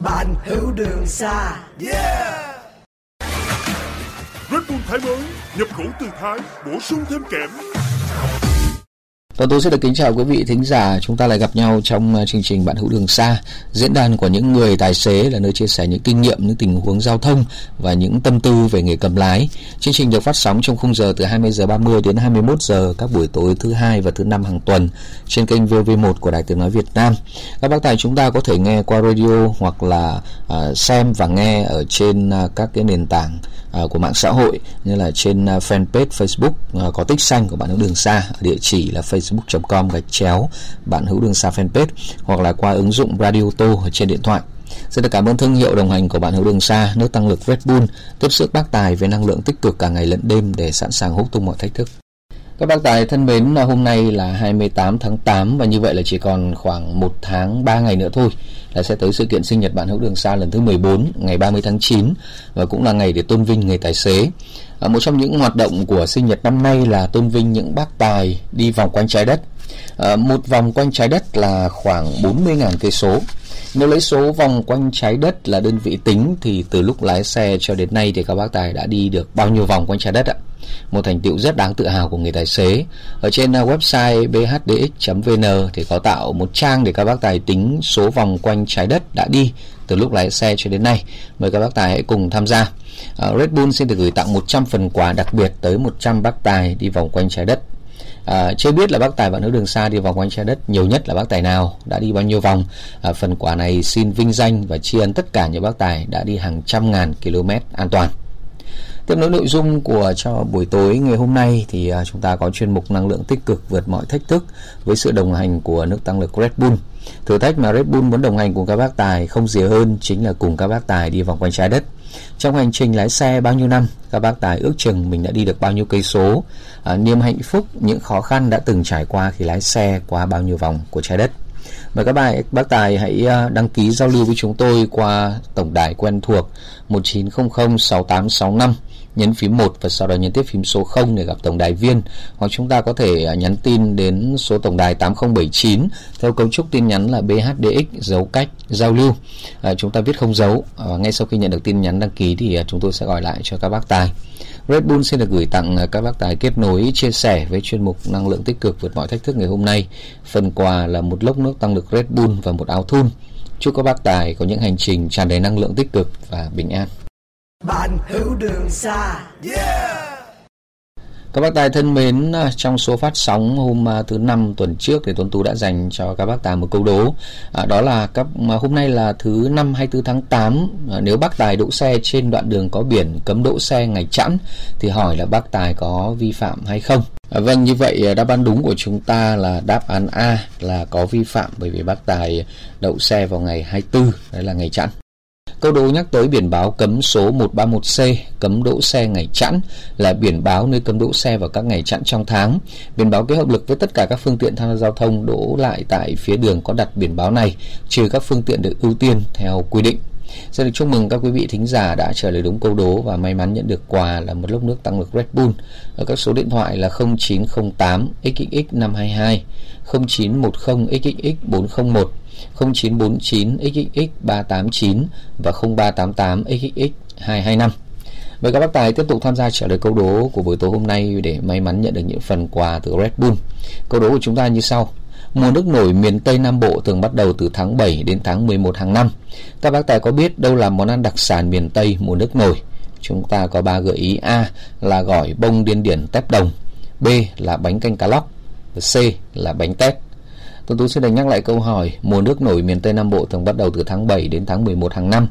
bạn hiểu đường xa. Yeah! Red Bull Thái mới nhập khẩu từ Thái bổ sung thêm kẽm và tôi xin được kính chào quý vị thính giả. Chúng ta lại gặp nhau trong à, chương trình Bạn hữu đường xa, diễn đàn của những người tài xế là nơi chia sẻ những kinh nghiệm, những tình huống giao thông và những tâm tư về nghề cầm lái. Chương trình được phát sóng trong khung giờ từ 20 giờ 30 đến 21 giờ các buổi tối thứ hai và thứ năm hàng tuần trên kênh VV1 của Đài Tiếng nói Việt Nam. Các bác tài chúng ta có thể nghe qua radio hoặc là uh, xem và nghe ở trên uh, các cái nền tảng À, của mạng xã hội như là trên à, fanpage Facebook à, có tích xanh của bạn hữu đường xa, địa chỉ là facebook.com/gạch chéo bạn hữu đường xa fanpage hoặc là qua ứng dụng Radio Tô trên điện thoại. Xin được cảm ơn thương hiệu đồng hành của bạn hữu đường xa, nước tăng lực Red Bull, tiếp sức bác tài về năng lượng tích cực cả ngày lẫn đêm để sẵn sàng hút tung mọi thách thức. Các bác tài thân mến, hôm nay là 28 tháng 8 và như vậy là chỉ còn khoảng 1 tháng 3 ngày nữa thôi là sẽ tới sự kiện sinh nhật bạn hữu đường xa lần thứ 14 ngày 30 tháng 9 và cũng là ngày để tôn vinh người tài xế. À, một trong những hoạt động của sinh nhật năm nay là tôn vinh những bác tài đi vòng quanh trái đất. À, một vòng quanh trái đất là khoảng 40.000 cây số. Nếu lấy số vòng quanh trái đất là đơn vị tính thì từ lúc lái xe cho đến nay thì các bác tài đã đi được bao nhiêu vòng quanh trái đất ạ? Một thành tựu rất đáng tự hào của người tài xế. Ở trên à, website bhdx.vn thì có tạo một trang để các bác tài tính số vòng quanh trái đất đã đi từ lúc lái xe cho đến nay. Mời các bác tài hãy cùng tham gia. Uh, Red Bull xin được gửi tặng 100 phần quà đặc biệt tới 100 bác tài đi vòng quanh trái đất. À, chưa biết là bác tài bạn nữ đường xa đi vòng quanh trái đất nhiều nhất là bác tài nào đã đi bao nhiêu vòng à, phần quà này xin vinh danh và tri ân tất cả những bác tài đã đi hàng trăm ngàn km an toàn tiếp nối nội dung của cho buổi tối ngày hôm nay thì à, chúng ta có chuyên mục năng lượng tích cực vượt mọi thách thức với sự đồng hành của nước tăng lực Red Bull. Thử thách mà Red Bull muốn đồng hành cùng các bác tài không gì hơn chính là cùng các bác tài đi vòng quanh trái đất. Trong hành trình lái xe bao nhiêu năm, các bác tài ước chừng mình đã đi được bao nhiêu cây số, à, niềm hạnh phúc, những khó khăn đã từng trải qua khi lái xe qua bao nhiêu vòng của trái đất. Mời các bạn bác tài hãy à, đăng ký giao lưu với chúng tôi qua tổng đài quen thuộc 1900 6865 nhấn phím 1 và sau đó nhấn tiếp phím số 0 để gặp tổng đài viên. Hoặc chúng ta có thể à, nhắn tin đến số tổng đài 8079 theo cấu trúc tin nhắn là BHDX dấu cách giao lưu. À, chúng ta viết không dấu. À, ngay sau khi nhận được tin nhắn đăng ký thì à, chúng tôi sẽ gọi lại cho các bác tài. Red Bull xin được gửi tặng à, các bác tài kết nối chia sẻ với chuyên mục năng lượng tích cực vượt mọi thách thức ngày hôm nay. Phần quà là một lốc nước tăng lực Red Bull và một áo thun. Chúc các bác tài có những hành trình tràn đầy năng lượng tích cực và bình an bạn hữu đường xa yeah các bác tài thân mến, à, trong số phát sóng hôm à, thứ năm tuần trước thì Tuấn Tú đã dành cho các bác tài một câu đố. À, đó là các à, hôm nay là thứ năm 24 tháng 8, à, nếu bác tài đỗ xe trên đoạn đường có biển cấm đỗ xe ngày chẵn thì hỏi là bác tài có vi phạm hay không. À, vâng như vậy đáp án đúng của chúng ta là đáp án A là có vi phạm bởi vì bác tài đậu xe vào ngày 24, đấy là ngày chẵn. Câu đố nhắc tới biển báo cấm số 131C cấm đỗ xe ngày chẵn là biển báo nơi cấm đỗ xe vào các ngày chẵn trong tháng. Biển báo ký hợp lực với tất cả các phương tiện tham gia giao thông đỗ lại tại phía đường có đặt biển báo này, trừ các phương tiện được ưu tiên theo quy định. Xin được chúc mừng các quý vị thính giả đã trả lời đúng câu đố và may mắn nhận được quà là một lốc nước tăng lực Red Bull ở các số điện thoại là 0908 xxx 522, 0910 xxx 401 0949 xxx 389 và 0388 xxx 225. Mời các bác tài tiếp tục tham gia trả lời câu đố của buổi tối hôm nay để may mắn nhận được những phần quà từ Red Bull. Câu đố của chúng ta như sau. Mùa nước nổi miền Tây Nam Bộ thường bắt đầu từ tháng 7 đến tháng 11 hàng năm. Các bác tài có biết đâu là món ăn đặc sản miền Tây mùa nước nổi? Chúng ta có ba gợi ý A là gỏi bông điên điển tép đồng, B là bánh canh cá lóc, C là bánh tét. Tuấn Tú xin được nhắc lại câu hỏi Mùa nước nổi miền Tây Nam Bộ thường bắt đầu từ tháng 7 đến tháng 11 hàng năm.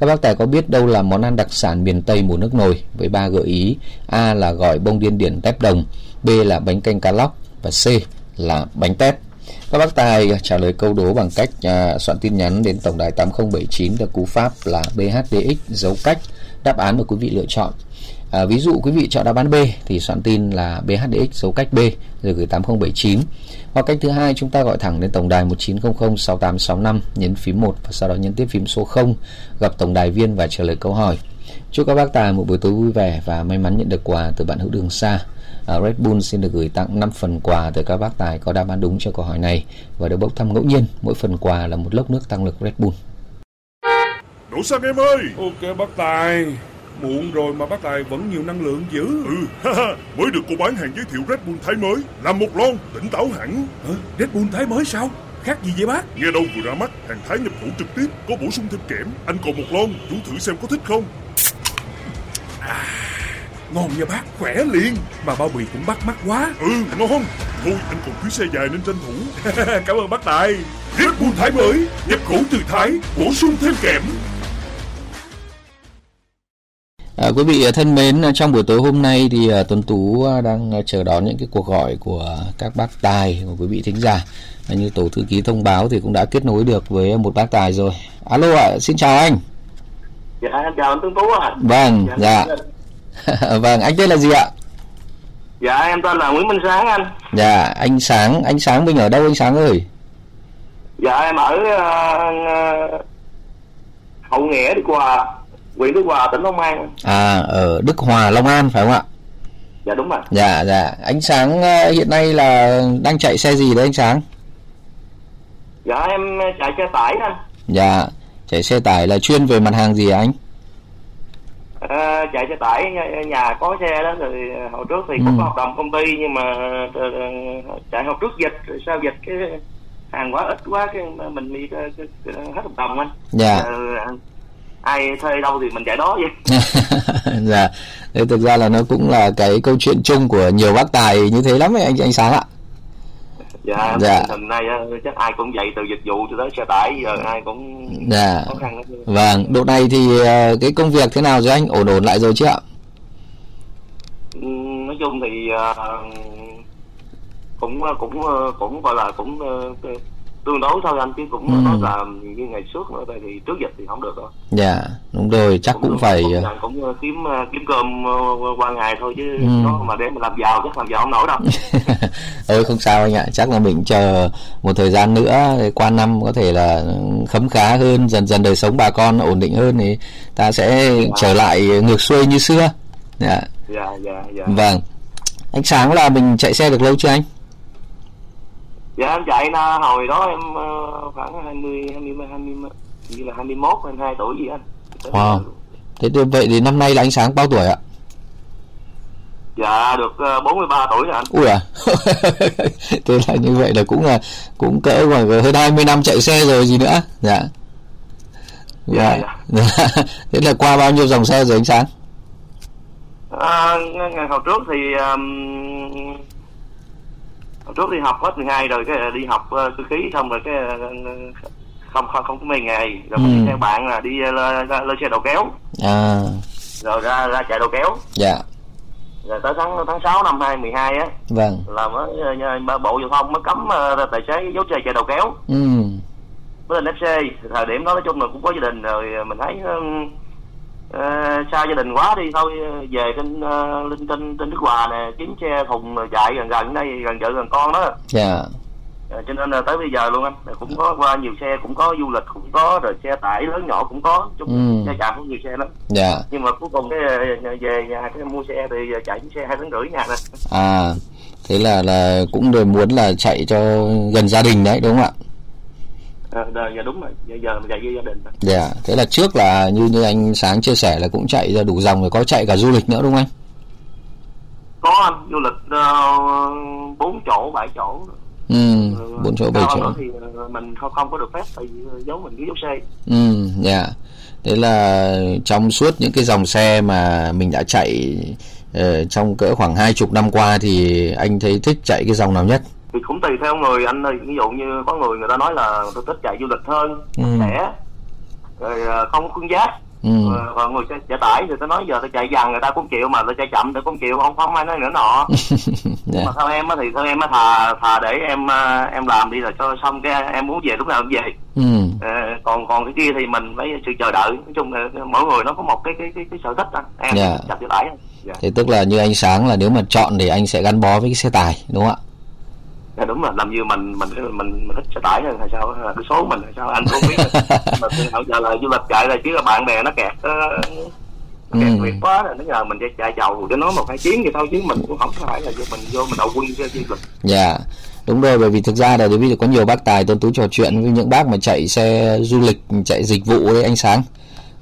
Các bác tài có biết đâu là món ăn đặc sản miền Tây mùa nước nổi? Với ba gợi ý A là gỏi bông điên điển tép đồng B là bánh canh cá lóc Và C là bánh tét. Các bác tài trả lời câu đố bằng cách à, soạn tin nhắn đến tổng đài 8079 theo cú pháp là BHDX dấu cách. Đáp án mà quý vị lựa chọn. À, ví dụ quý vị chọn đáp án B thì soạn tin là BHDX dấu cách B rồi gửi 8079. Hoặc cách thứ hai chúng ta gọi thẳng đến tổng đài 1900 6865 nhấn phím 1 và sau đó nhấn tiếp phím số 0 gặp tổng đài viên và trả lời câu hỏi. Chúc các bác tài một buổi tối vui vẻ và may mắn nhận được quà từ bạn hữu đường xa. À, Red Bull xin được gửi tặng 5 phần quà từ các bác tài có đáp án đúng cho câu hỏi này và được bốc thăm ngẫu nhiên. Mỗi phần quà là một lốc nước tăng lực Red Bull. Đổ xăng em ơi Ok bác Tài Muộn rồi mà bác Tài vẫn nhiều năng lượng dữ. Ừ ha Mới được cô bán hàng giới thiệu Red Bull thái mới Làm một lon tỉnh táo hẳn. Hả? Red Bull thái mới sao? Khác gì vậy bác? Nghe đâu vừa ra mắt Hàng thái nhập khẩu trực tiếp Có bổ sung thêm kẽm. Anh còn một lon Chú thử xem có thích không. Ngon nha bác Khỏe liền. Mà bao bì cũng bắt mắt quá. Ừ ngon. Thôi anh còn chuyến xe dài nên tranh thủ. Cảm ơn bác Tài. Red Bull thái mới Nhập khẩu từ Thái Bổ sung thêm kẽm À, quý vị thân mến, trong buổi tối hôm nay thì à, Tuấn Tú à, đang chờ đón những cái cuộc gọi của các bác tài của quý vị thính giả. À, như tổ thư ký thông báo thì cũng đã kết nối được với một bác tài rồi. Alo ạ, xin chào anh. Dạ, em chào anh Tuấn Tú ạ. Vâng, dạ. vâng, anh tên là gì ạ? Dạ, em tên là Nguyễn Minh Sáng anh. Dạ, anh Sáng, anh Sáng mình ở đâu anh Sáng ơi? Dạ, em ở uh, Hậu Nghĩa, Đức Hòa, huyện Đức Hòa, tỉnh Long An. À, ở Đức Hòa, Long An phải không ạ? Dạ, đúng rồi. Dạ, dạ. Anh Sáng à, hiện nay là đang chạy xe gì đấy anh Sáng? Dạ, em chạy xe tải anh. Dạ, chạy xe tải là chuyên về mặt hàng gì anh? À, chạy xe tải, nhà, nhà có xe đó, rồi hồi trước thì Ừ. cũng có hợp đồng công ty, nhưng mà ờ, ờ, chạy hồi trước dịch, rồi sau dịch cái hàng quá ít quá, cái mình bị ờ, hết hợp đồng anh. Dạ. Ờ, ai thuê đâu thì mình chạy đó vậy. dạ thế thực ra là nó cũng là cái câu chuyện chung của nhiều bác tài như thế lắm ấy anh anh sáng ạ dạ, Dạ. dạ. nay ờ, chắc ai cũng vậy từ dịch vụ cho tới xe tải giờ ai cũng dạ khó khăn hết. vâng độ này thì ờ, cái công việc thế nào rồi anh ổn ổn lại rồi chứ ạ Ừm, nói chung thì ờ, cũng cũng cũng gọi là cũng tương đối thôi anh chứ cũng Ừ. nói là như ngày trước nữa tại thì trước dịch thì không được đâu. Dạ đúng rồi chắc cũng phải cũng, ờ, cũng, cũng ờ, kiếm ờ, kiếm cơm qua ngày thôi chứ Ừ. nó mà để mà làm giàu chắc làm giàu không nổi đâu. Ôi không sao anh ạ chắc là mình chờ một thời gian nữa qua năm có thể là khấm khá hơn dần dần đời sống bà con ổn định hơn thì ta sẽ trở lại ngược xuôi như xưa. Dạ. Dạ dạ dạ. Vâng. Anh sáng là mình chạy xe được lâu chưa anh dạ em chạy na hồi đó em ờ, khoảng hai mươi hai mươi hai mươi như là hai mươi mốt hai mươi hai tuổi gì anh. Wow. thế thì vậy thì năm nay là anh sáng bao tuổi ạ? Dạ được ờ, 43 tuổi rồi anh. Ui à. Thế là như vậy là cũng là Cũng cỡ khoảng hơn 20 năm chạy xe rồi gì nữa. Dạ. Dạ, Dạ. Thế là qua bao nhiêu dòng xe rồi anh Sáng? À, ngày hồi trước thì um, hồi trước đi học hết 12 rồi cái đi học uh, cơ khí xong rồi cái ờ, không không không có mấy ngày rồi mình Ừ. đi theo bạn là đi uh, lên, lên xe đầu kéo. À. Rồi ra ra chạy đầu kéo. Dạ. Rồi tới tháng tháng 6 năm 2012 á Vâng. là mới uh, bộ giao thông mới cấm uh, tài xế dấu xe chạy đầu kéo. Ừ. mới lên FC thời điểm đó nói chung là cũng có gia đình rồi mình thấy ờ, xa gia đình quá đi thôi ờ, về trên uh, linh tinh trên Đức Hòa nè kiếm xe thùng rồi chạy gần gần đây gần vợ gần con đó. Dạ. Ờ, cho nên là tới bây giờ luôn anh cũng có qua nhiều xe cũng có du lịch cũng có rồi xe tải lớn nhỏ cũng có chung Ừ. xe chạm cũng nhiều xe lắm. Dạ. Nhưng mà cuối cùng cái ờ, về nhà cái mua xe thì chạy xe hai tấn rưỡi nhà nè À Thế là là cũng đều muốn là chạy cho gần gia đình đấy đúng không ạ ờ, đời giờ đúng rồi giờ giờ mình chạy với gia đình. Dạ Thế là trước là như như anh Sáng chia sẻ là cũng chạy ra đủ dòng rồi có chạy cả du lịch nữa đúng không anh có anh du lịch ờ, bốn chỗ bảy chỗ Ừ bốn chỗ bảy chỗ nữa thì ờ, mình không không có được phép tại vì ờ, giấu mình cái dấu xe Ừ, dạ. Thế là trong suốt những cái dòng xe mà mình đã chạy ờ, trong cỡ khoảng hai chục năm qua thì anh thấy thích chạy cái dòng nào nhất? Thì cũng tùy theo người anh ơi ví dụ như có người người ta nói là tôi thích chạy du lịch hơn Ừ. rẻ rồi ờ, không có khuyên giá Ừ. Còn người xe, xe tải thì tôi nói giờ tôi chạy dần người ta cũng chịu mà tôi chạy chậm tôi cũng chịu không không ai nói nữa nọ dạ. mà theo em á thì theo em á thà thà để em ờ, em làm đi rồi cho xong cái em muốn về lúc nào em về ừ. Ờ, còn còn cái kia thì mình phải sự chờ đợi nói chung là mỗi người nó có một cái cái cái, cái sở thích đó em Dạ. chặt xe tải dạ. thế tức là như anh sáng là nếu mà chọn thì anh sẽ gắn bó với cái xe tải đúng không ạ Dạ, đúng là làm như mình mình mình mình thích xe tải hơn hay sao là cái số mình hay sao? Anh cũng biết. Mà từ hồi giờ là du lịch chạy là chứ là bạn bè nó kẹt nó kẹt Ừ. việc quá rồi. Nó giờ mình chạy chạy chầu để nói một hai tiếng vậy thôi chứ mình cũng không phải là vô mình vô mình đầu quân cho du lịch. Dạ đúng rồi. Bởi vì thực ra là ví dụ có nhiều bác tài tuân tú trò chuyện với những bác mà chạy xe du lịch chạy dịch vụ ấy anh sáng.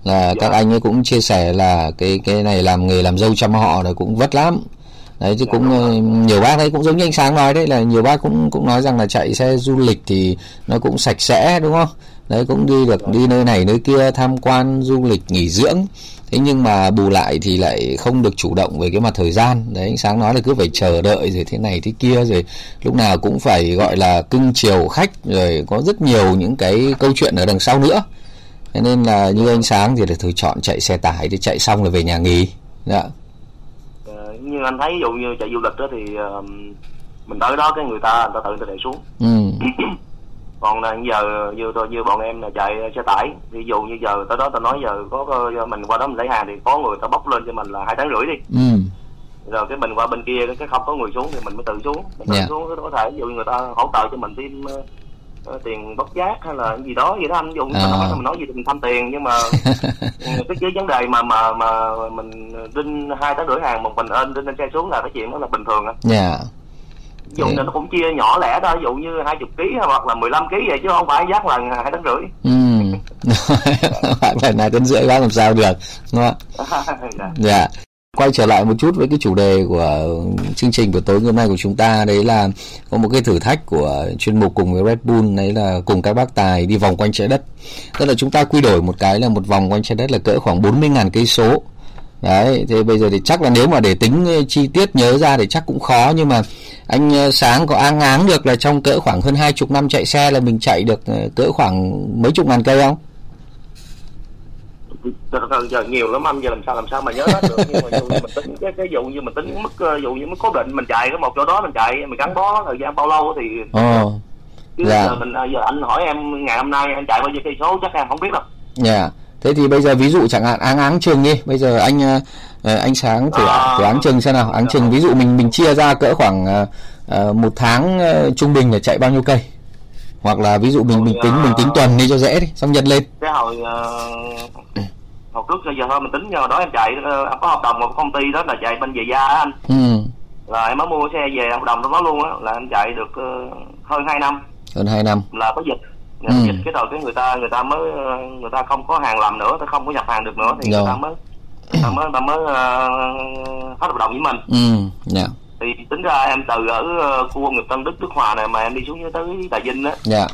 Là các anh ấy cũng chia sẻ là cái cái này làm nghề làm dâu chăm họ là cũng vất lắm đấy chứ cũng ờ, nhiều bác đấy cũng giống như anh sáng nói đấy là nhiều bác cũng cũng nói rằng là chạy xe du lịch thì nó cũng sạch sẽ đúng không? Đấy cũng đi được đi nơi này nơi kia tham quan du lịch nghỉ dưỡng. Thế nhưng mà bù lại thì lại không được chủ động về cái mặt thời gian. Đấy anh sáng nói là cứ phải chờ đợi rồi thế này thế kia rồi lúc nào cũng phải gọi là cưng chiều khách rồi có rất nhiều những cái câu chuyện ở đằng sau nữa. Thế nên là như anh sáng thì là thử chọn chạy xe tải thì chạy xong là về nhà nghỉ. Dạ Ờ, như anh thấy ví dụ như chạy du lịch đó thì ờ, mình tới đó cái người ta người ta tự người ta đẩy xuống. Ừ. Còn là giờ như tôi như bọn em là chạy xe tải ví dụ như giờ tới đó tôi nói giờ có có- mình qua đó mình lấy hàng thì có người ta bốc lên cho mình là hai tháng rưỡi đi. Ừ. Rồi cái mình qua bên kia cái không có người xuống thì mình mới tự xuống. Mình tự Dạ. xuống có thể ví dụ người ta hỗ trợ cho mình thêm ờ, ờ, tiền bốc giác hay là gì đó gì đó anh như À. mình nói là mình nói gì thì mình thăm tiền nhưng mà ừ, cái cái vấn đề mà mà mà mình đinh hai tháng rưỡi hàng một mình lên đinh lên xe xuống là cái chuyện đó là bình thường á dạ. Ví dụ Thế- như nó cũng chia nhỏ lẻ thôi ví dụ như hai chục ký hoặc là 15 ký vậy chứ không phải giác lần hai tháng rưỡi. Ừ. Lần này tấn rưỡi bác làm sao được đúng không? Ạ Dạ. Quay trở lại một chút với cái chủ đề của chương trình của tối ngày hôm nay của chúng ta đấy là có một cái thử thách của chuyên mục cùng với Red Bull đấy là cùng các bác tài đi vòng quanh trái đất. Tức là chúng ta quy đổi một cái là một vòng quanh trái đất là cỡ khoảng 40.000 cây số. Đấy, thế bây giờ thì chắc là nếu mà để tính chi tiết nhớ ra thì chắc cũng khó nhưng mà anh sáng có áng áng được là trong cỡ khoảng hơn hai chục năm chạy xe là mình chạy được ờ, cỡ khoảng mấy chục ngàn cây không? Giờ, giờ, giờ nhiều lắm anh giờ làm sao làm sao mà nhớ hết được nhưng mà dụ như mình tính cái cái dụ như mình tính mức ờ, dụ như mức cố định mình chạy cái một chỗ đó mình chạy mình gắn bó thời gian bao lâu thì Ồ. chứ dạ. giờ mình ờ, giờ anh hỏi em ngày hôm nay anh chạy bao nhiêu cây số chắc em không biết đâu Dạ. Thế thì bây giờ ví dụ chẳng hạn áng áng chừng đi, bây giờ anh ờ, ờ, anh sáng thử À. thử áng chừng xem nào, áng chừng ví dụ mình mình chia ra cỡ khoảng ờ, ờ, một tháng ờ, trung bình là chạy bao nhiêu cây? Hoặc là ví dụ mình mình tính mình tính tuần đi cho dễ đi, xong nhân lên. cái hồi ờ, hồi trước giờ thôi mình tính mà đó em chạy ờ, có hợp đồng một công ty đó là chạy bên về gia á anh Ừ, là em mới mua xe về hợp đồng đó luôn á là em chạy được ờ, hơn 2 năm hơn 2 năm. là có dịch Ừ. dịch cái rồi cái người ta người ta mới ờ, người ta không có hàng làm nữa ta không có nhập hàng được nữa thì Rồi. người ta mới người ta mới người ta mới ờ, hết hợp đồng với mình Ừ, dạ. Tính ra em từ ở ờ, khu công nghiệp Tân Đức Đức Hòa này mà em đi xuống tới Trà Vinh á Dạ.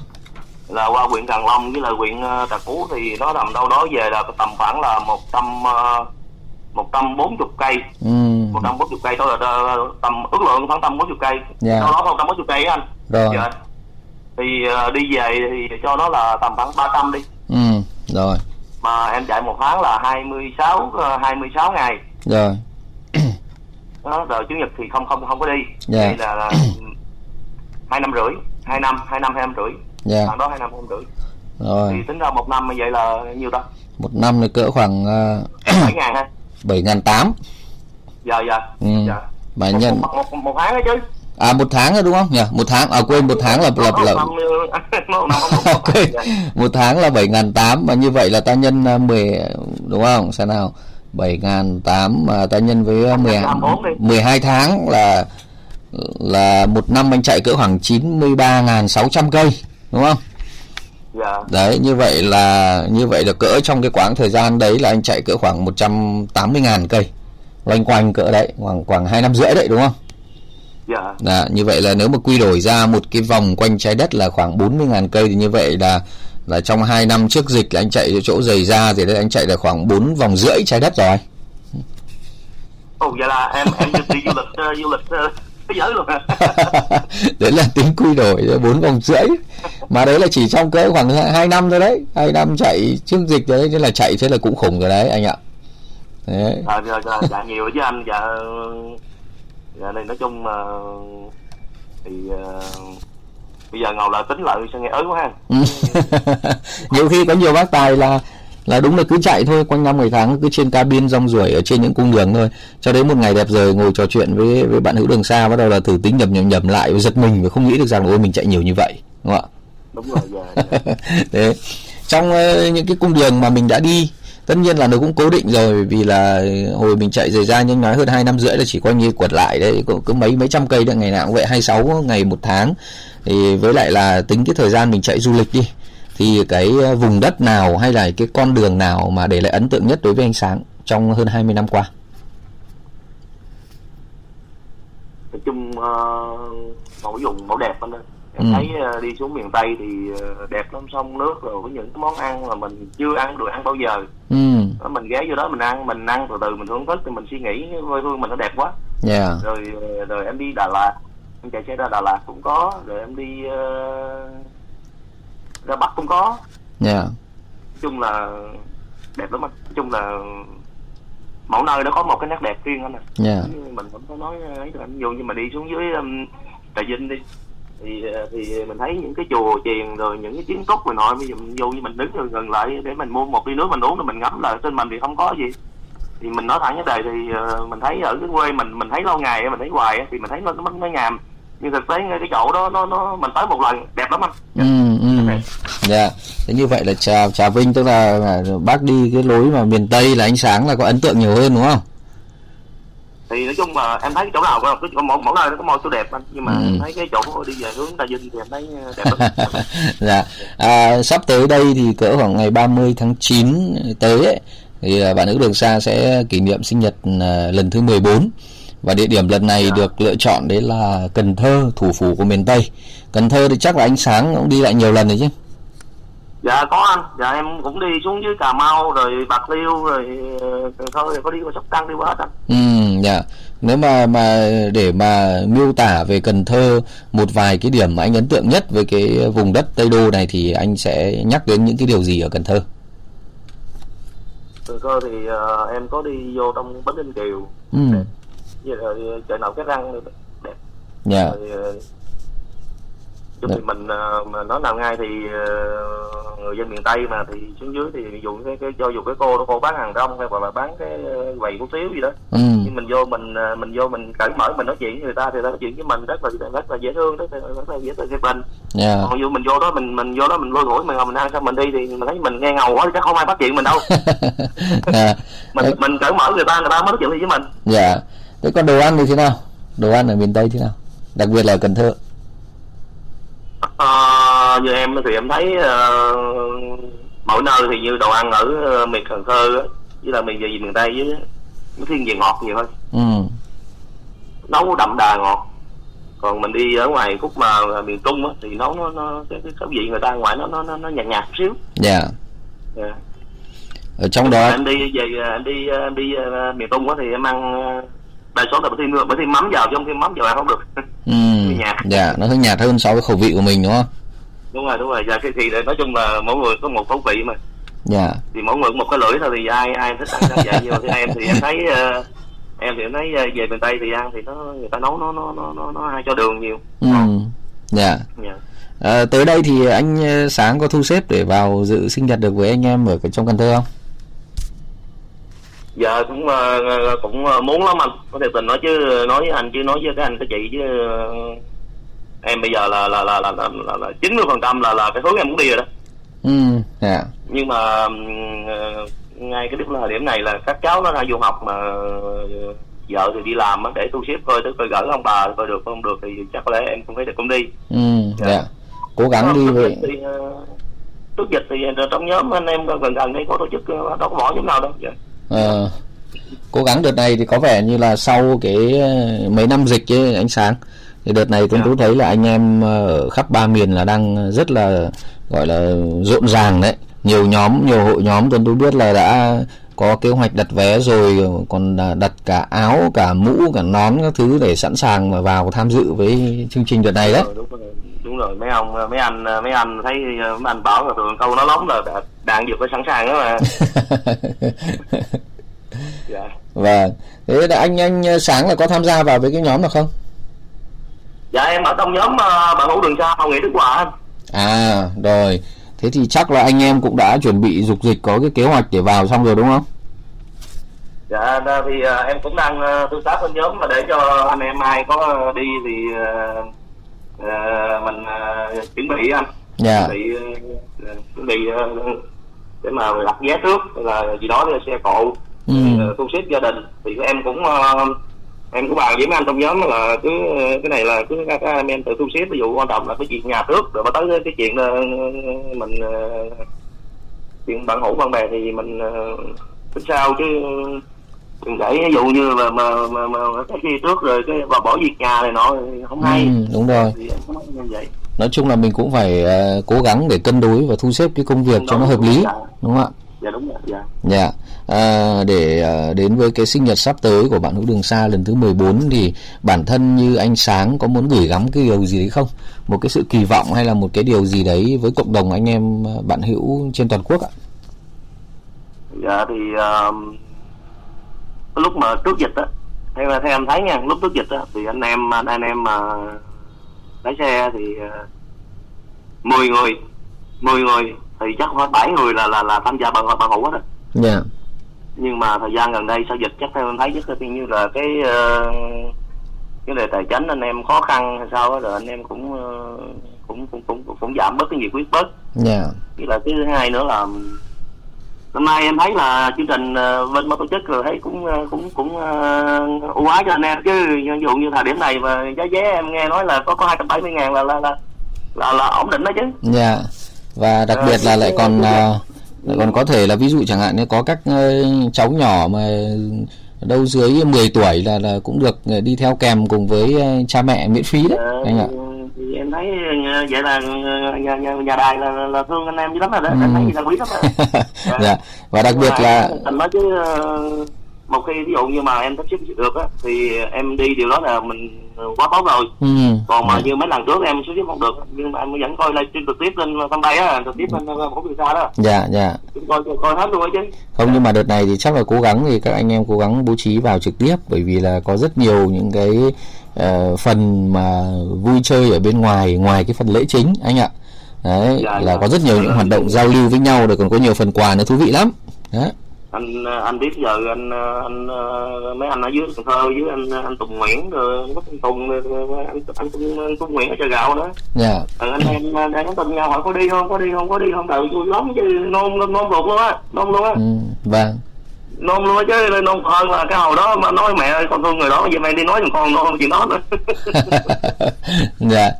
là qua huyện Càng Long với là huyện ờ, Trà Cú thì nó nằm đâu đó về là tầm khoảng là một trăm ờ, một trăm bốn chục cây Ừ. một trăm bốn chục cây thôi là tầm ước lượng khoảng tầm bốn chục cây Dạ. đâu đó một trăm bốn chục cây anh Rồi. Dạ. thì đi về thì cho nó là tầm khoảng 300 đi Ừ, rồi. mà em chạy một tháng là 26 ờ, 26 ngày Rồi. Đó, rồi chủ nhật thì không không không có đi Dạ. thì là, là hai năm rưỡi hai năm hai năm hai năm rưỡi Dạ. khoảng đó hai năm hai năm rưỡi Rồi. thì tính ra một năm như vậy là nhiêu ta Một năm là cỡ khoảng uh, bảy ngàn ha 7.800. dạ dạ Ừ. dạ Mà một, nhân một, một, một tháng đó chứ à một tháng rồi đúng không nhỉ? Một tháng à quên một tháng là là là một năm một tháng là bảy ngàn tám mà như vậy là ta nhân à, 10 đúng không xem nào bảy ngàn tám mà ta nhân với à, 10 Nhân 24 đi. 12 tháng là là một năm anh chạy cỡ khoảng 93.600 cây đúng không? Dạ. Đấy như vậy là như vậy là cỡ trong cái quãng thời gian đấy là anh chạy cỡ khoảng 180.000 cây loanh quanh cỡ đấy khoảng khoảng hai năm rưỡi đấy đúng không? Dạ. Dạ, như vậy là nếu mà quy đổi ra một cái vòng quanh trái đất là khoảng 40.000 cây thì như vậy là là trong 2 năm trước dịch là anh chạy chỗ dày ra thì đấy anh chạy là khoảng 4 vòng rưỡi trái đất rồi. ồ vậy là em em đi du lịch ờ, du lịch ờ, thế giới luôn đấy là tính quy đổi 4 vòng rưỡi. mà đấy là chỉ trong cỡ khoảng 2 năm thôi đấy. Hai năm chạy trước dịch đấy nên là chạy thế là cũng khủng rồi đấy anh ạ. Đấy. À, dạ, dạ, dạ nhiều chứ anh. Dạ dạ này nói chung mà thì uh, bây giờ ngầu là tính lại sao nghe ớn quá ha nhiều khi có nhiều bác tài là là đúng là cứ chạy thôi quanh năm ngày tháng cứ trên cabin rong ruổi ở trên những cung đường thôi cho đến một ngày đẹp rồi ngồi trò chuyện với với bạn hữu đường xa bắt đầu là thử tính nhầm nhầm nhầm lại giật mình và không nghĩ được rằng ôi mình chạy nhiều như vậy đúng không ạ đúng rồi dạ, dạ. Đấy. trong uh, những cái cung đường mà mình đã đi tất nhiên là nó cũng cố định rồi vì là hồi mình chạy rời ra nhưng nói hơn hai năm rưỡi là chỉ coi như quật lại đấy cũng cứ mấy mấy trăm cây đấy ngày nào cũng vậy 26 ngày một tháng. Thì với lại là tính cái thời gian mình chạy du lịch đi thì cái ờ, vùng đất nào hay là cái con đường nào mà để lại ấn tượng nhất đối với anh sáng trong hơn 20 năm qua? Nói chung uh, mẫu dùng mẫu đẹp anh ơi em ừ. thấy uh, đi xuống miền tây thì uh, đẹp lắm sông nước rồi có những cái món ăn mà mình chưa ăn được ăn bao giờ ừ. Mình ghé vô đó mình ăn mình ăn từ từ mình thưởng thức thì mình suy nghĩ quê hương mình nó đẹp quá yeah. Dạ. rồi rồi em đi đà lạt em chạy xe ra đà lạt cũng có rồi em đi uh, ra bắc cũng có dạ yeah. chung là đẹp lắm anh chung là mỗi nơi nó có một cái nét đẹp riêng anh à yeah. mình không có nói ấy được anh dù như mà đi xuống dưới um, trà vinh đi thì thì mình thấy những cái chùa chiền rồi những cái kiến trúc mình nội bây giờ mình vô như mình đứng gần, gần lại để mình mua một ly nước mình uống rồi mình ngắm lại trên mình thì không có gì. Thì mình nói thẳng cái đề thì ờ, mình thấy ở cái quê mình mình thấy lâu ngày mình thấy hoài thì mình thấy nó nó, nó nhàm. Nhưng thực tế cái chỗ đó nó nó mình tới một lần đẹp lắm anh. Ừ, ừ. dạ. Thế như vậy là trà trà vinh tức là à, bác đi cái lối mà miền tây là ánh sáng là có ấn tượng nhiều hơn đúng không? Thì nói chung là em thấy chỗ nào có mỗi mỗi nơi nó có một chỗ đẹp anh nhưng mà ừ. em thấy cái chỗ đi về hướng tây vinh thì em thấy đẹp lắm dạ à, sắp tới đây thì cỡ khoảng ngày 30 tháng 9 tới ấy, thì à, bạn nữ đường xa sẽ kỷ niệm sinh nhật à, lần thứ 14 và địa điểm lần này dạ. được lựa chọn đấy là Cần Thơ, thủ phủ của miền Tây. Cần Thơ thì chắc là ánh sáng cũng đi lại nhiều lần rồi chứ. Dạ có anh, dạ em cũng đi xuống dưới Cà Mau rồi Bạc Liêu rồi ờ, Cần Thơ thì có đi qua Sóc Trăng đi qua hết anh. Ừ, dạ. Nếu mà mà để mà miêu tả về Cần Thơ một vài cái điểm mà anh ấn tượng nhất với cái vùng đất Tây Đô này thì anh sẽ nhắc đến những cái điều gì ở Cần Thơ? Cần Thơ thì uh, em có đi vô trong Bến Ninh Kiều. Ừ với rồi chợ nậu cái răng đẹp dạ yeah. rồi, ờ, chung thì mình ờ, mà nói nào ngay thì uh, người dân miền tây mà thì xuống dưới thì ví dụ cái, cái cho dù cái cô đó cô bán hàng rong hay hoặc là bán cái quầy hủ tiếu gì đó ừ. nhưng mình vô mình mình vô mình cởi mở mình nói chuyện với người ta thì ta nói chuyện với mình rất là rất là dễ thương rất là rất là dễ thương hiệp tình. Yeah. còn dụ mình vô đó mình mình vô đó mình lôi thổi mình mình ăn xong mình đi thì mình thấy mình nghe ngầu quá chắc không ai bắt chuyện mình đâu. Yeah. mình mình cởi mở người ta người ta mới nói chuyện với mình. Dạ. Yeah thế còn đồ ăn thì thế nào? Đồ ăn ở miền tây thế nào? Đặc biệt là ở cần thơ à, như em thì em thấy uh, mỗi nơi thì như đồ ăn ở uh, miền cần thơ á với là miền gì miền tây với nó thiên về ngọt nhiều hơn ừ. nấu đậm đà ngọt còn mình đi ở ngoài khúc mà miền trung á thì nấu nó nó cái, cái khẩu vị người ta ngoài nó nó nó, nó nhạt nhạt xíu dạ yeah. yeah. ở trong đó em đi về em đi em đi uh, miền trung á thì em ăn đa số là thêm bởi thêm mắm vào chứ không mắm vào ăn không được. Ừ, nhạt dạ nó hơi nhạt hơn so với khẩu vị của mình đúng không? Đúng rồi đúng rồi. Dạ cái thì nói chung là mỗi người có một khẩu vị mà. Dạ. Thì mỗi người một cái lưỡi thôi thì ai ai thích ăn sao vậy. Nhưng mà thì em thì em thấy uh, em thì em thấy uh, về miền tây thì ăn thì nó người ta nấu nó nó nó nó, nó hay cho đường nhiều. Ừ. dạ. Dạ. À, tới đây thì anh sáng có thu xếp để vào dự sinh nhật được với anh em ở trong Cần Thơ không? Giờ cũng uh, cũng ờ, muốn lắm anh có thiệt tình nói chứ nói với anh chứ nói với cái anh cái chị chứ uh, em bây giờ là là là là là chín mươi phần trăm là là cái hướng em muốn đi rồi đó ừ yeah. Dạ. nhưng mà uh, ngay cái thời điểm này là các cháu nó ra du học mà vợ thì đi làm để thu xếp coi tới coi gửi ông bà coi được không được thì chắc có lẽ em cũng phải được cũng đi ừ dạ yeah. cố gắng đi uh, trước dịch thì trong nhóm anh em gần gần đây có tổ chức đâu có bỏ nhóm nào đâu dạ uh, cố gắng đợt này thì có vẻ như là sau cái ờ, mấy năm dịch ấy ánh sáng thì đợt này tôi yeah. thấy là anh em ờ, ở khắp ba miền là đang rất là gọi là rộn ràng đấy nhiều nhóm nhiều hội nhóm tôi biết là đã có kế hoạch đặt vé rồi còn đặt cả áo cả mũ cả nón các thứ để sẵn sàng mà vào tham dự với chương trình đợt này đấy. Đúng rồi mấy ông mấy anh mấy anh thấy mấy anh bảo là thường câu nó nóng là đạn dược phải sẵn sàng đó mà. Dạ. Vâng thế là anh anh sáng là có tham gia vào với cái nhóm nào không? Dạ em ở trong nhóm uh, bạn hữu đường xa phòng nghệ đức hòa anh. À rồi thế thì chắc là anh em cũng đã chuẩn bị dục dịch có cái kế hoạch để vào xong rồi đúng không? Dạ thì uh, em cũng đang uh, tương tác với nhóm mà để cho anh em ai có đi thì uh, mình uh, chuẩn bị anh. Dạ. Chuẩn bị chuẩn bị uh, để mà đặt vé trước là gì đó là xe cộ ừ. thu xếp gia đình. Thì em cũng uh, em cũng bàn với mấy anh trong nhóm là cứ cái này là cứ các anh em tự thu xếp ví dụ quan trọng là cái chuyện nhà trước rồi mà tới cái chuyện uh, mình uh, chuyện bạn hữu bạn bè thì mình uh, tính sao chứ đừng để ví dụ như mà mà mà, mà cái gì trước rồi cái và bỏ việc nhà này nọ không hay. Ừ, đúng rồi. Thì như vậy. Nói chung là mình cũng phải uh, cố gắng để cân đối và thu xếp cái công việc đúng, cho nó hợp lý đúng không ạ dạ đúng rồi dạ. Dạ. À, để à, đến với cái sinh nhật sắp tới của bạn hữu đường xa lần thứ 14 thì bản thân như anh sáng có muốn gửi gắm cái điều gì đấy không? Một cái sự kỳ vọng hay là một cái điều gì đấy với cộng đồng anh em bạn hữu trên toàn quốc ạ? Dạ thì uh, lúc mà trước dịch á theo theo em thấy nha lúc trước dịch á thì anh em anh em mà lái xe thì uh, 10 người 10 người thì chắc khoảng 7 người là là là tham gia bằng bằng hữu hết á dạ yeah. nhưng mà thời gian gần đây sau dịch chắc theo em thấy chắc là như là cái uh, cái đề tài chính anh em khó khăn hay sao đó rồi anh em cũng uh, cũng, cũng cũng cũng giảm bớt cái nhiệt quyết bớt dạ yeah. với là cái thứ hai nữa là năm nay em thấy là chương trình uh, bên ban tổ chức rồi thấy cũng uh, cũng cũng uh, ưu ái cho anh em chứ ví dụ như thời điểm này mà giá vé em nghe nói là có có hai trăm bảy mươi ngàn là là là là, là ổn định đó chứ dạ yeah. Và đặc biệt là lại còn uh, lại còn có thể là ví dụ chẳng hạn như có các uh, cháu nhỏ mà đâu dưới 10 tuổi là là cũng được đi theo kèm cùng với uh, cha mẹ miễn phí đấy Ờ, anh ạ. thì em thấy vậy là nhà, nhà, nhà đài là, là, là thương anh em dữ lắm rồi đó em thấy gì là quý lắm rồi. Dạ. Và đặc biệt là nói chứ một khi ví dụ như mà em sắp xếp được á thì em đi điều đó là mình quá tốt rồi. Ừ. còn mà như mấy lần trước em sắp xếp không được nhưng mà em vẫn coi livestream trực tiếp lên fanpage á trực tiếp lên một điều xa đó. Dạ dạ. Coi coi hết luôn á chứ. Không nhưng mà đợt này thì chắc là cố gắng thì các anh em cố gắng bố trí vào trực tiếp bởi vì là có rất nhiều những cái uh, phần mà vui chơi ở bên ngoài ngoài cái phần lễ chính anh ạ. Đấy Dạ, là dạ. có rất nhiều những hoạt động giao lưu với nhau rồi còn có nhiều phần quà nữa thú vị lắm. Đấy anh anh biết giờ anh anh mấy anh ở dưới Cần Thơ với anh anh Tùng Nguyễn rồi anh Tùng anh anh Tùng, anh Tùng Nguyễn ở chợ gạo nữa dạ. Ừ, anh em đang nhắn tin nhau hỏi có đi không có đi không có đi không đợi vui lắm chứ nôn nôn nôn ruột luôn á nôn luôn á. Ừ, vâng. Nôn luôn á chứ nôn hơn là cái hồi đó mà nói mẹ ơi con thương người đó vậy mày đi nói giùm con nôn chuyện đó nữa. Dạ.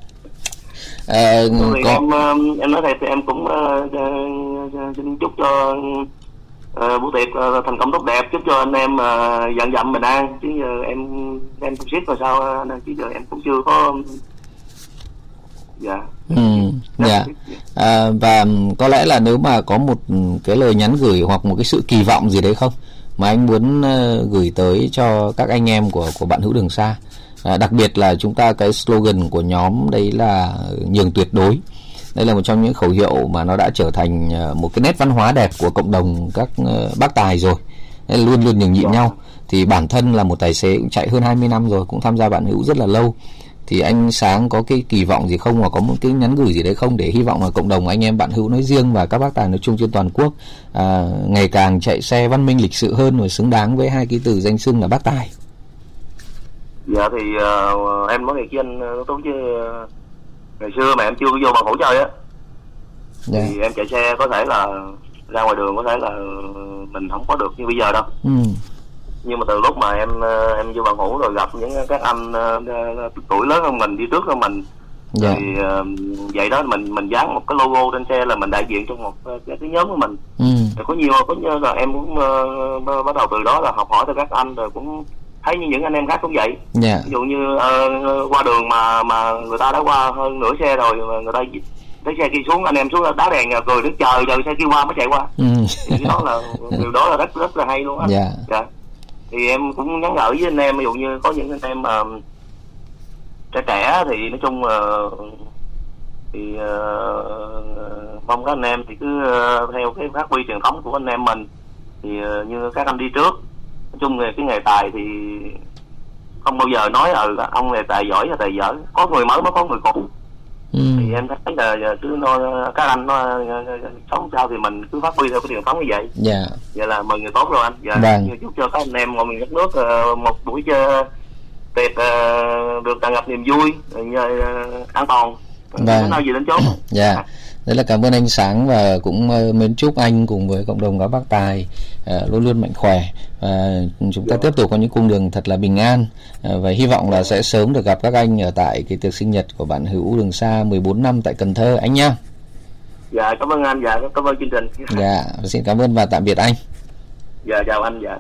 Ờ, Rồi có em ờ, em nói thiệt thì em cũng ờ, ờ, xin chúc cho uh, buổi tiệc ờ, thành công tốt đẹp. Chúc cho anh em uh, dặn dặm bình an chứ giờ em em cũng ship rồi sao ờ, chứ giờ em cũng chưa có dạ. Ừ, dạ. À, và có lẽ là nếu mà có một cái lời nhắn gửi hoặc một cái sự kỳ vọng gì đấy không? Mà anh muốn uh, gửi tới cho các anh em của của bạn hữu đường xa à, đặc biệt là chúng ta cái slogan của nhóm đấy là nhường tuyệt đối đây là một trong những khẩu hiệu mà nó đã trở thành uh, một cái nét văn hóa đẹp của cộng đồng các uh, bác tài rồi. Luôn luôn nhường nhịn nhau. Thì bản thân là một tài xế cũng chạy hơn 20 năm rồi cũng tham gia bạn hữu rất là lâu. Thì anh sáng có cái kỳ vọng gì không hoặc có một cái nhắn gửi gì đấy không để hy vọng là cộng đồng anh em bạn hữu nói riêng và các bác tài nói chung trên toàn quốc à, ngày càng chạy xe văn minh lịch sự hơn và xứng đáng với hai cái từ danh xưng là bác tài? Dạ thì ờ, em nói thiệt với anh ờ, tốt chứ ờ, ngày xưa mà em chưa có vô bằng hỗ chơi á dạ thì em chạy xe có thể là ra ngoài đường có thể là mình không có được như bây giờ đâu ừ. nhưng mà từ lúc mà em ờ, em vô bằng hữu rồi gặp những các anh ờ, ờ, tuổi lớn hơn mình đi trước hơn mình dạ thì vậy đó mình mình dán một cái logo trên xe là mình đại diện trong một cái, cái nhóm của mình ừ. Có nhiều có nhiều là em cũng bắt đầu từ đó là học hỏi từ các anh rồi cũng thấy như những anh em khác cũng vậy. Dạ. Ví dụ như ờ, qua đường mà mà người ta đã qua hơn nửa xe rồi mà người ta thấy xe kia xuống anh em xuống đá đèn rồi cười đứng chờ chờ xe kia qua mới chạy qua. Ừ. thì cái đó là điều đó là rất rất là hay luôn á. Dạ. Dạ. Thì em cũng nhắn nhở với anh em ví dụ như có những anh em mà trẻ trẻ thì nói chung là thì uh, mong các anh em thì cứ uh, theo cái phát huy truyền thống của anh em mình. Thì uh, như các anh đi trước nói chung về cái nghề tài thì không bao giờ nói ừ ông nghề tài giỏi là tài dở có người mới mới có người cũ. Ừ. thì em thấy là cứ nói các anh nó sống sao thì mình cứ phát huy theo cái truyền thống như vậy. Dạ. Vậy là mừng người tốt rồi anh. Dạ vâng. chúc cho các anh em ngồi miền đất nước một buổi chơi tiệc uh, được tràn ngập niềm vui an toàn. Vâng. nói gì đến chốt. Dạ đấy là cảm ơn anh sáng và cũng uh, mến chúc anh cùng với cộng đồng các bác tài uh, luôn luôn mạnh khỏe. Và chúng ta dạ. tiếp tục có những cung đường thật là bình an uh, và hy vọng là sẽ sớm được gặp các anh ở tại cái tiệc sinh nhật của bạn hữu đường xa 14 năm tại Cần Thơ anh nhá. Dạ cảm ơn anh. Dạ cảm ơn chương trình. Dạ xin cảm ơn và tạm biệt anh. Dạ chào anh. Dạ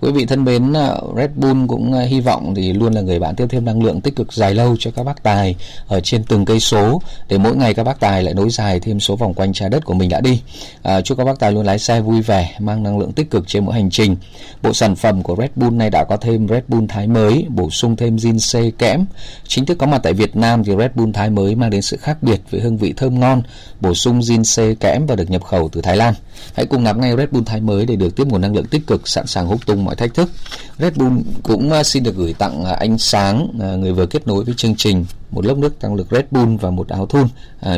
Quý vị thân mến, ờ, Red Bull cũng ờ, hy vọng thì luôn là người bạn tiếp thêm năng lượng tích cực dài lâu cho các bác tài ở trên từng cây số để mỗi ngày các bác tài lại nối dài thêm số vòng quanh trái đất của mình đã đi. À, chúc các bác tài luôn lái xe vui vẻ, mang năng lượng tích cực trên mỗi hành trình. Bộ sản phẩm của Red Bull này đã có thêm Red Bull Thái mới, bổ sung thêm Zin C kẽm. Chính thức có mặt tại Việt Nam thì Red Bull Thái mới mang đến sự khác biệt với hương vị thơm ngon, bổ sung Zin C kẽm và được nhập khẩu từ Thái Lan. Hãy cùng nắm ngay Red Bull Thái mới để được tiếp nguồn năng lượng tích cực sẵn sàng hút tung mọi thách thức. Red Bull cũng à, xin được gửi tặng à, ánh anh Sáng, à, người vừa kết nối với chương trình, một lốc nước tăng lực Red Bull và một áo thun.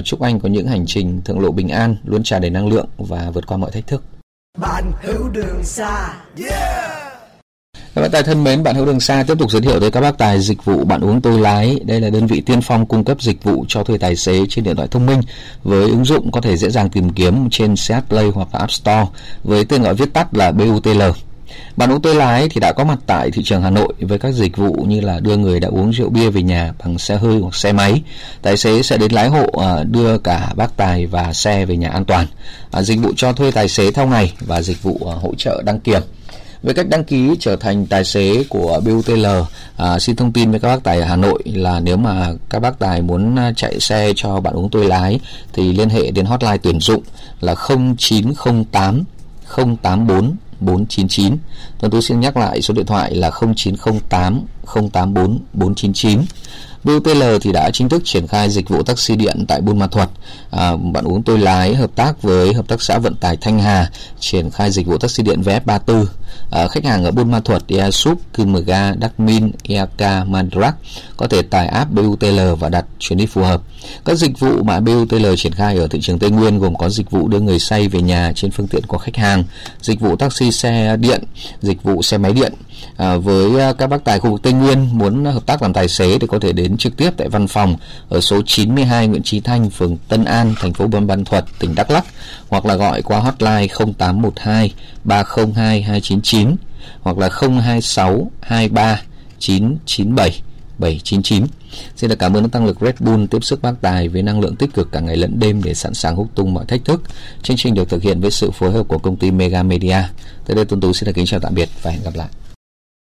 Chúc anh có những hành trình thượng lộ bình an, luôn tràn đầy năng lượng và vượt qua mọi thách thức. Bạn hữu đường xa. Yeah! Các bạn tài thân mến, bạn Hữu Đường xa tiếp tục giới thiệu tới các bác tài dịch vụ bạn uống tôi lái. Đây là đơn vị tiên phong cung cấp dịch vụ cho thuê tài xế trên điện thoại thông minh với ứng dụng có thể dễ dàng tìm kiếm trên CH Play hoặc App Store với tên gọi viết tắt là BUTL. Bạn uống tôi lái thì đã có mặt tại thị trường Hà Nội với các dịch vụ như là đưa người đã uống rượu bia về nhà bằng xe hơi hoặc xe máy. Tài xế sẽ đến lái hộ à, đưa cả bác tài và xe về nhà an toàn. À, dịch vụ cho thuê tài xế theo ngày và dịch vụ à, hỗ trợ đăng kiểm về cách đăng ký trở thành tài xế của BUTL, à, xin thông tin với các bác tài ở Hà Nội là nếu mà các bác tài muốn à, chạy xe cho bạn uống tôi lái thì liên hệ đến hotline tuyển dụng là 0908 084 499. Tuấn Tú xin nhắc lại số điện thoại là 0908 084 499. BUTL thì đã chính thức triển khai dịch vụ taxi điện tại Buôn Ma Thuột. À, bạn uống tôi lái hợp tác với hợp tác xã vận tải Thanh Hà triển khai dịch vụ taxi điện VF34. À, khách hàng ở Buôn Ma Thuột, Ea Súp, Cư Đắc Min, Eak, Mandrak có thể tải app BUTL và đặt chuyến đi phù hợp. Các dịch vụ mà BUTL triển khai ở thị trường Tây Nguyên gồm có dịch vụ đưa người say về nhà trên phương tiện của khách hàng, dịch vụ taxi xe điện, dịch vụ xe máy điện. À, với à, các bác tài khu vực Tây Nguyên muốn hợp tác làm tài xế thì có thể đến trực tiếp tại văn phòng ở số 92 Nguyễn Chí Thanh, phường Tân An, thành phố Buôn Ban Thuật, tỉnh Đắk Lắk hoặc là gọi qua hotline 0812 302 299 hoặc là 026 23 997 799. Xin được cảm ơn tăng lực Red Bull tiếp sức bác tài với năng lượng tích cực cả ngày lẫn đêm để sẵn sàng hút tung mọi thách thức. Chương trình được thực hiện với sự phối hợp của công ty Mega Media. Tới đây Tuấn Tú xin được kính chào tạm biệt và hẹn gặp lại.